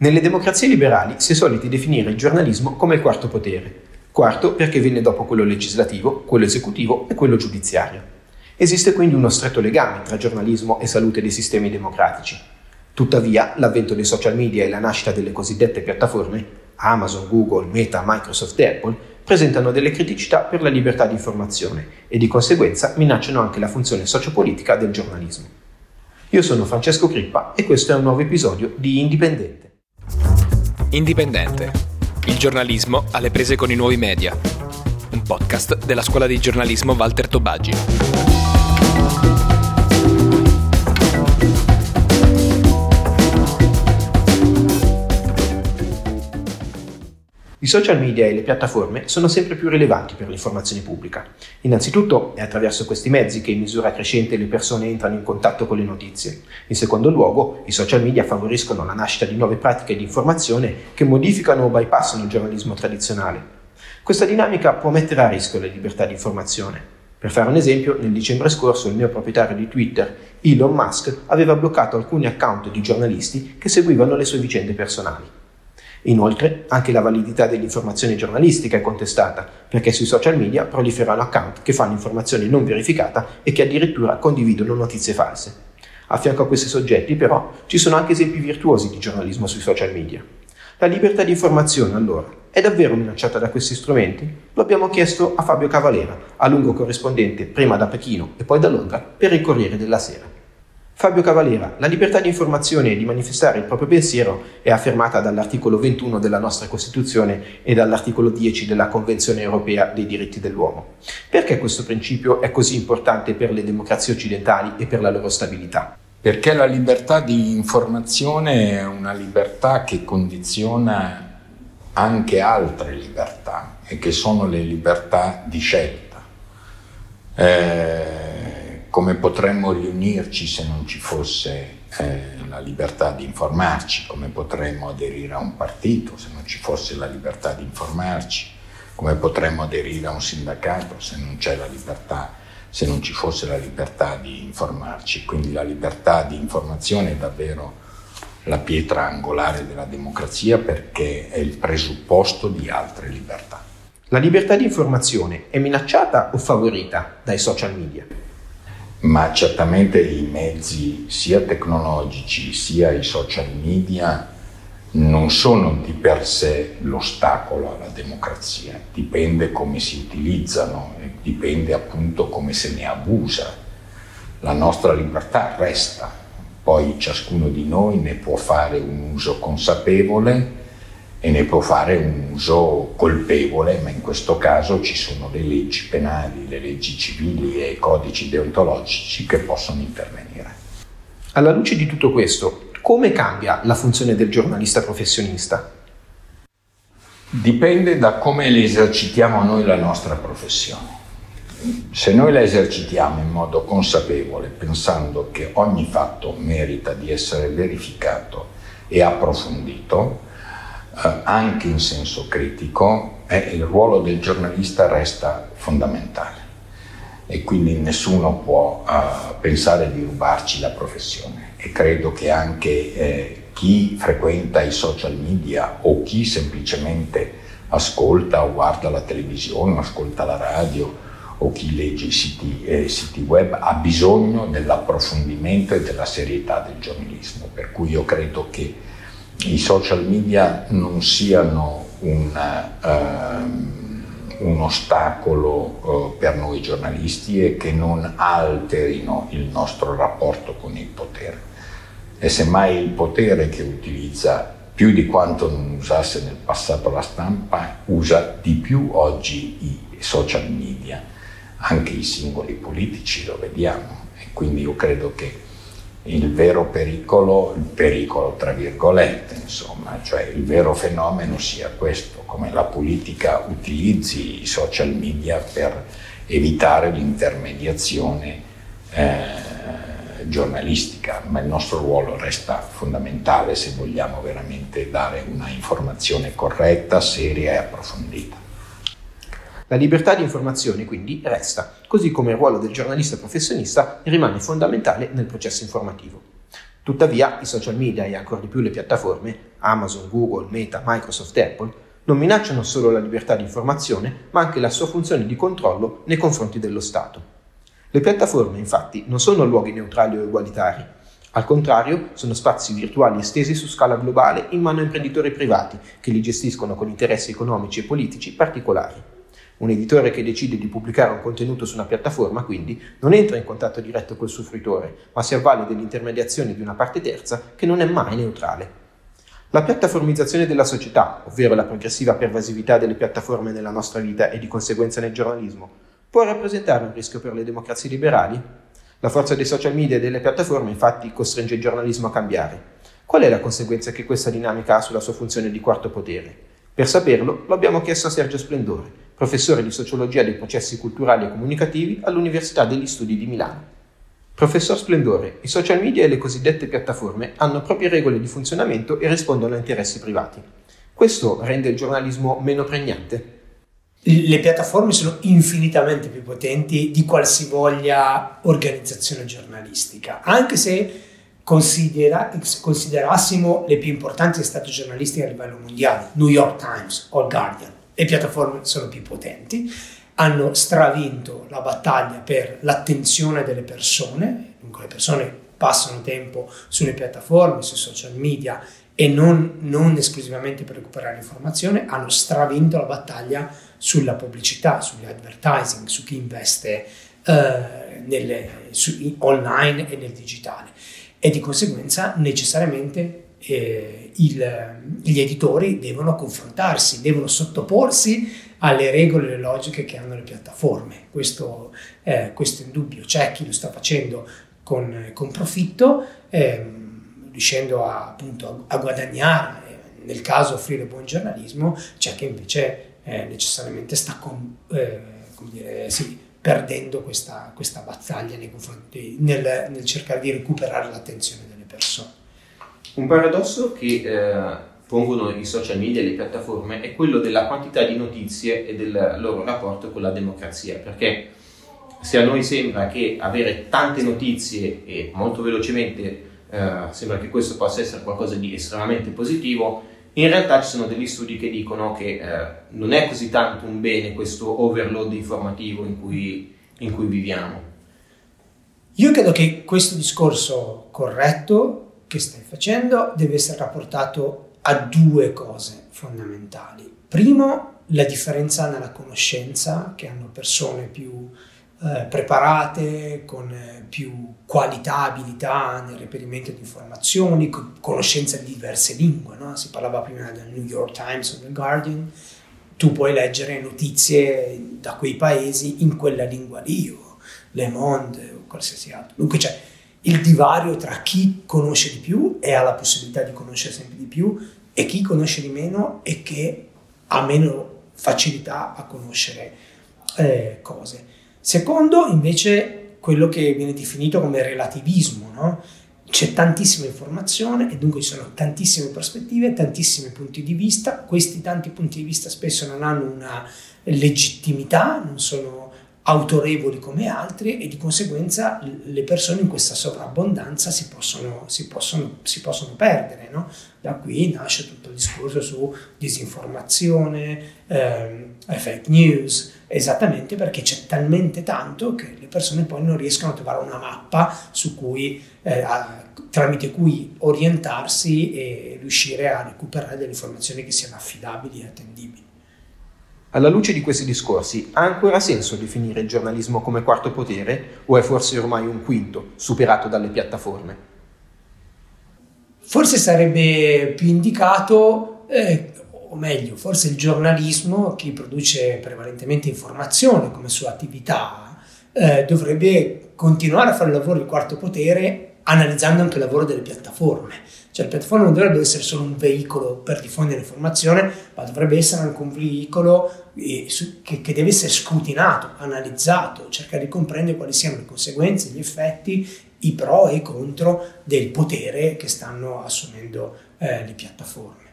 Nelle democrazie liberali si è soliti definire il giornalismo come il quarto potere. Quarto perché viene dopo quello legislativo, quello esecutivo e quello giudiziario. Esiste quindi uno stretto legame tra giornalismo e salute dei sistemi democratici. Tuttavia, l'avvento dei social media e la nascita delle cosiddette piattaforme, Amazon, Google, Meta, Microsoft e Apple, presentano delle criticità per la libertà di informazione e di conseguenza minacciano anche la funzione sociopolitica del giornalismo. Io sono Francesco Crippa e questo è un nuovo episodio di Indipendente. Indipendente. Il giornalismo alle prese con i nuovi media. Un podcast della scuola di giornalismo Walter Tobaggi. I social media e le piattaforme sono sempre più rilevanti per l'informazione pubblica. Innanzitutto è attraverso questi mezzi che in misura crescente le persone entrano in contatto con le notizie. In secondo luogo, i social media favoriscono la nascita di nuove pratiche di informazione che modificano o bypassano il giornalismo tradizionale. Questa dinamica può mettere a rischio la libertà di informazione. Per fare un esempio, nel dicembre scorso il mio proprietario di Twitter, Elon Musk, aveva bloccato alcuni account di giornalisti che seguivano le sue vicende personali. Inoltre, anche la validità dell'informazione giornalistica è contestata, perché sui social media proliferano account che fanno informazione non verificata e che addirittura condividono notizie false. A fianco a questi soggetti, però, ci sono anche esempi virtuosi di giornalismo sui social media. La libertà di informazione, allora, è davvero minacciata da questi strumenti? Lo abbiamo chiesto a Fabio Cavalera, a lungo corrispondente prima da Pechino e poi da Londra per il Corriere della Sera. Fabio Cavalera, la libertà di informazione e di manifestare il proprio pensiero è affermata dall'articolo 21 della nostra Costituzione e dall'articolo 10 della Convenzione europea dei diritti dell'uomo. Perché questo principio è così importante per le democrazie occidentali e per la loro stabilità? Perché la libertà di informazione è una libertà che condiziona anche altre libertà e che sono le libertà di scelta. Eh, come potremmo riunirci se non ci fosse eh, la libertà di informarci, come potremmo aderire a un partito se non ci fosse la libertà di informarci, come potremmo aderire a un sindacato se non c'è la libertà, se non ci fosse la libertà di informarci. Quindi la libertà di informazione è davvero la pietra angolare della democrazia perché è il presupposto di altre libertà. La libertà di informazione è minacciata o favorita dai social media? Ma certamente i mezzi sia tecnologici sia i social media non sono di per sé l'ostacolo alla democrazia, dipende come si utilizzano, dipende appunto come se ne abusa. La nostra libertà resta, poi ciascuno di noi ne può fare un uso consapevole e ne può fare un uso colpevole, ma in questo caso ci sono le leggi penali, le leggi civili e i codici deontologici che possono intervenire. Alla luce di tutto questo, come cambia la funzione del giornalista professionista? Dipende da come le esercitiamo noi la nostra professione. Se noi la esercitiamo in modo consapevole, pensando che ogni fatto merita di essere verificato e approfondito, eh, anche in senso critico, eh, il ruolo del giornalista resta fondamentale. E quindi nessuno può uh, pensare di rubarci la professione. E credo che anche eh, chi frequenta i social media o chi semplicemente ascolta o guarda la televisione o ascolta la radio o chi legge i siti, eh, siti web ha bisogno dell'approfondimento e della serietà del giornalismo, per cui io credo che i social media non siano un, uh, un ostacolo uh, per noi giornalisti e che non alterino il nostro rapporto con il potere. È semmai il potere che utilizza più di quanto non usasse nel passato la stampa, usa di più oggi i social media, anche i singoli politici lo vediamo e quindi io credo che il vero pericolo, il pericolo tra virgolette, insomma, cioè il vero fenomeno sia questo, come la politica utilizzi i social media per evitare l'intermediazione eh, giornalistica, ma il nostro ruolo resta fondamentale se vogliamo veramente dare una informazione corretta, seria e approfondita. La libertà di informazione quindi resta, così come il ruolo del giornalista professionista rimane fondamentale nel processo informativo. Tuttavia, i social media e ancora di più le piattaforme, Amazon, Google, Meta, Microsoft e Apple, non minacciano solo la libertà di informazione, ma anche la sua funzione di controllo nei confronti dello Stato. Le piattaforme, infatti, non sono luoghi neutrali o egualitari. Al contrario, sono spazi virtuali estesi su scala globale in mano a imprenditori privati che li gestiscono con interessi economici e politici particolari. Un editore che decide di pubblicare un contenuto su una piattaforma, quindi, non entra in contatto diretto col suo fruitore, ma si avvale dell'intermediazione di una parte terza che non è mai neutrale. La piattaformizzazione della società, ovvero la progressiva pervasività delle piattaforme nella nostra vita e di conseguenza nel giornalismo, può rappresentare un rischio per le democrazie liberali? La forza dei social media e delle piattaforme infatti costringe il giornalismo a cambiare. Qual è la conseguenza che questa dinamica ha sulla sua funzione di quarto potere? Per saperlo lo abbiamo chiesto a Sergio Splendore, professore di sociologia dei processi culturali e comunicativi all'Università degli Studi di Milano. Professor Splendore, i social media e le cosiddette piattaforme hanno proprie regole di funzionamento e rispondono a interessi privati. Questo rende il giornalismo meno pregnante? Le piattaforme sono infinitamente più potenti di qualsivoglia organizzazione giornalistica, anche se considera, considerassimo le più importanti testate giornalistiche a livello mondiale, New York Times o Guardian le piattaforme sono più potenti, hanno stravinto la battaglia per l'attenzione delle persone, dunque le persone passano tempo sulle piattaforme, sui social media e non, non esclusivamente per recuperare informazione, hanno stravinto la battaglia sulla pubblicità, sull'advertising, su chi investe eh, nelle, su, online e nel digitale. E di conseguenza necessariamente eh, il, gli editori devono confrontarsi, devono sottoporsi alle regole e alle logiche che hanno le piattaforme. Questo, eh, questo è indubbio. C'è chi lo sta facendo con, con profitto, eh, riuscendo a, appunto, a, a guadagnare, nel caso offrire buon giornalismo, c'è chi invece eh, necessariamente sta eh, dire, sì, perdendo questa, questa, battaglia nei confronti, nel, nel cercare di recuperare l'attenzione delle persone. Un paradosso che eh, pongono i social media e le piattaforme è quello della quantità di notizie e del loro rapporto con la democrazia, perché se a noi sembra che avere tante notizie e molto velocemente eh, sembra che questo possa essere qualcosa di estremamente positivo, in realtà ci sono degli studi che dicono che eh, non è così tanto un bene questo overload informativo in cui, in cui viviamo. Io credo che questo discorso corretto che stai facendo deve essere rapportato a due cose fondamentali. Primo, la differenza nella conoscenza che hanno persone più eh, preparate, con eh, più qualità, abilità nel reperimento di informazioni, con conoscenza di diverse lingue. No? Si parlava prima del New York Times o del Guardian. Tu puoi leggere notizie da quei paesi in quella lingua lì, o Le Monde o qualsiasi altro. Dunque, cioè, il divario tra chi conosce di più e ha la possibilità di conoscere sempre di più e chi conosce di meno e che ha meno facilità a conoscere eh, cose. Secondo, invece, quello che viene definito come relativismo, no? C'è tantissima informazione e dunque ci sono tantissime prospettive, tantissimi punti di vista. Questi tanti punti di vista spesso non hanno una legittimità, non sono autorevoli come altri e di conseguenza le persone in questa sovrabbondanza si possono, si possono, si possono perdere. No? Da qui nasce tutto il discorso su disinformazione, ehm, fake news, esattamente perché c'è talmente tanto che le persone poi non riescono a trovare una mappa cui, eh, a, tramite cui orientarsi e riuscire a recuperare delle informazioni che siano affidabili e attendibili. Alla luce di questi discorsi, ha ancora senso definire il giornalismo come quarto potere o è forse ormai un quinto, superato dalle piattaforme? Forse sarebbe più indicato, eh, o meglio, forse il giornalismo, che produce prevalentemente informazione come sua attività, eh, dovrebbe continuare a fare il lavoro di quarto potere analizzando anche il lavoro delle piattaforme. Cioè la piattaforma non dovrebbe essere solo un veicolo per diffondere informazione, ma dovrebbe essere anche un veicolo eh, che, che, deve essere scrutinato, analizzato, cercare di comprendere quali siano le conseguenze, gli effetti, i pro e i contro del potere che stanno assumendo eh, le piattaforme.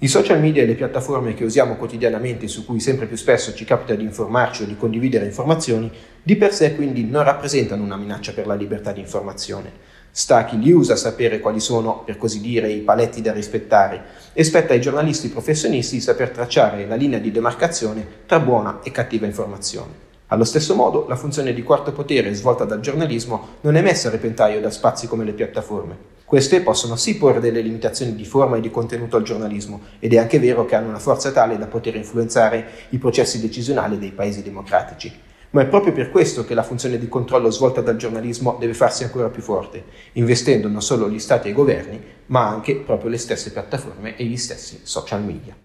I social media e le piattaforme che usiamo quotidianamente e su cui sempre più spesso ci capita di informarci o di condividere informazioni, di per sé quindi non rappresentano una minaccia per la libertà di informazione Sta a chi li usa sapere quali sono, per così dire, i paletti da rispettare e spetta ai giornalisti professionisti saper tracciare la linea di demarcazione tra buona e cattiva informazione. Allo stesso modo, la funzione di quarto potere svolta dal giornalismo non è messa a repentaglio da spazi come le piattaforme. Queste possono sì porre delle limitazioni di forma e di contenuto al giornalismo ed è anche vero che hanno una forza tale da poter influenzare i processi decisionali dei paesi democratici. Ma è proprio per questo che la funzione di controllo svolta dal giornalismo deve farsi ancora più forte, investendo non solo gli stati e i governi, ma anche proprio le stesse piattaforme e gli stessi social media.